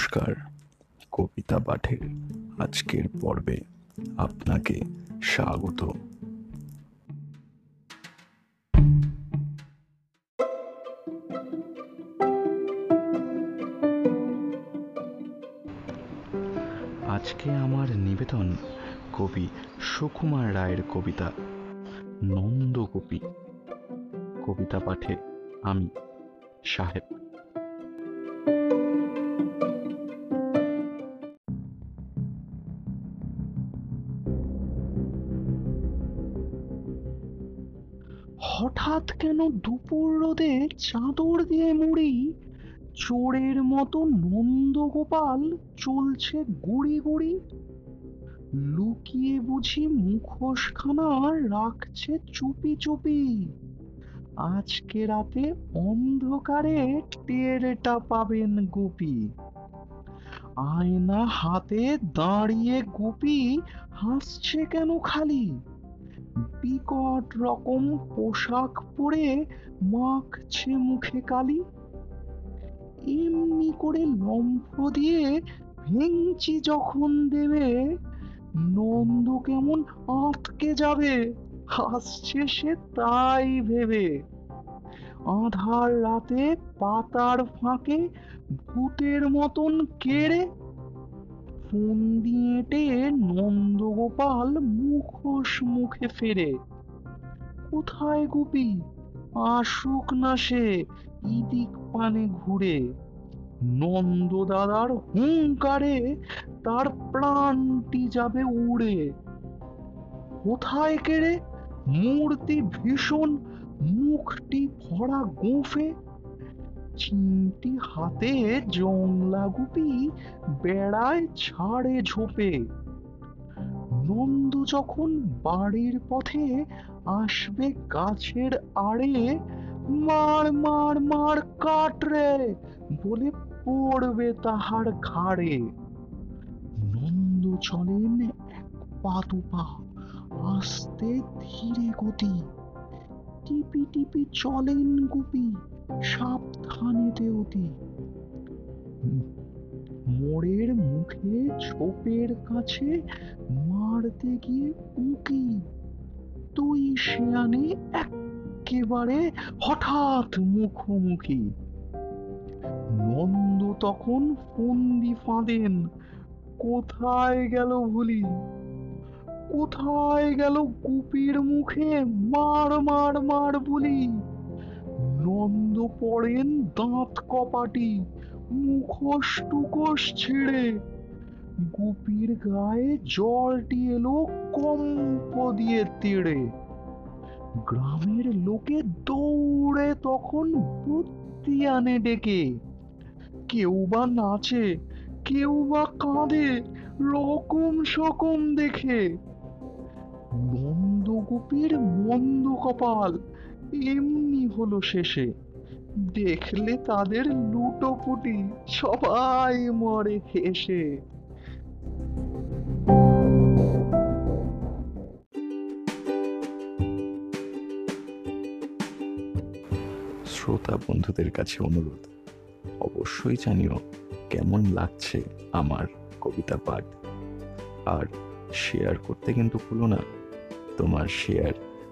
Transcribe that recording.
নমস্কার, কবিতা পাঠের আজকের পর্বে আপনাকে স্বাগত। আজকে আমার নিবেদন কবি সুকুমার রায়ের কবিতা নন্দগোপী কবিতা পাঠে আমি সাহেব। হঠাৎ কেন দুপুর রোদে চাদর দিয়ে মুড়ি? চোরের মতো নন্দগোপাল চলছে গুড়ি গুড়ি। লুকিয়ে বুঝি মুখোশখানা রাখছে চুপি চুপি। আজকে রাতে অন্ধকারে টেরটা পাবেন গুপি। আয়না হাতে দাঁড়িয়ে গুপি হাসছে কেন খালি? বিকট রকম পোশাক পরে মাখছে মুখে কালি। এমনি করে লম্ফ দিয়ে ভেঙচি যখন দেবে, নন্দ কেমন আটকে যাবে, হাসছে সে তাই ভেবে। আধার রাতে পাতার ফাঁকে ভূতের মতন কেড়ে ফোন দিয়ে এঁটে নন্দগোপাল মুখোশ মুখে ফেরে। কোথায় গুপি? আসুক না সে ইদিক পানে ঘুরে। নন্দ দাদার হুঙ্কারে তার প্রাণটি যাবে উড়ে। কোথায় কেড়ে? মূর্তি ভীষণ, মুখটি ভরা গোফে চিমটি হাতে জংলা গুপি বেড়ায় ছাড়ে ঝোপে। নন্দ যখন বাড়ির পথে আসবে গাছের আড়ে, মার মার মার কাট রে বলে পড়বে তাহার ঘাড়ে। নন্দ চলেন এক পা দুপা আস্তে ধীরে গতি। টিপি টিপি চলেন গুপি সাবধানেতে অতি মোড়ের মুখে ছোপের কাছে মারতে গিয়ে উকি। তুই শেয়ানে একেবারে হঠাৎ মুখোমুখি। নন্দ তখন ফন্দি ফাঁদেন, কোথায় গেল ভুলি? কোথায় গেল গুপির মুখে মার মার মার বলি নন্দ পড়েন দাঁত কপাটি মুখোশ টুকোশ ছিঁড়ে। গুপির গায়ে জলটি এলো কম্প দিয়ে তেড়ে। গ্রামের লোকে দৌড়ে তখন বুদ্ধি আনে ডেকে। কেউ বা নাচে, কেউ বা কাঁদে, রকম সকম দেখে। নন্দগোপীর মন্দ কপাল এমনি হলো শেষে। দেখলে তাদের লুটোপুটি সবাই মরে হেসে। শ্রোতা বন্ধুদের কাছে অনুরোধ, অবশ্যই জানিও কেমন লাগছে আমার কবিতা পাঠ। আর শেয়ার করতে কিন্তু ভুলো না, তোমার শেয়ার